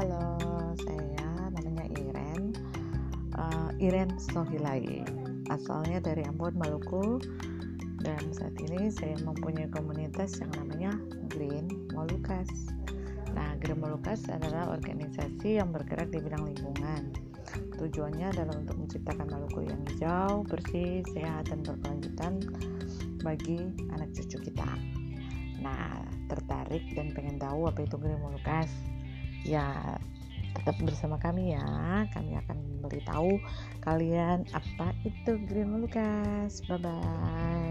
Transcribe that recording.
Halo, saya namanya Iren. Uh, Iren Sohilai. Asalnya dari Ambon, Maluku. Dan saat ini saya mempunyai komunitas yang namanya Green Molukas. Nah, Green Molukas adalah organisasi yang bergerak di bidang lingkungan. Tujuannya adalah untuk menciptakan Maluku yang hijau, bersih, sehat, dan berkelanjutan bagi anak cucu kita. Nah, tertarik dan pengen tahu apa itu Green Molukas? Ya tetap bersama kami ya. Kami akan memberitahu kalian apa itu Green Lucas. Bye bye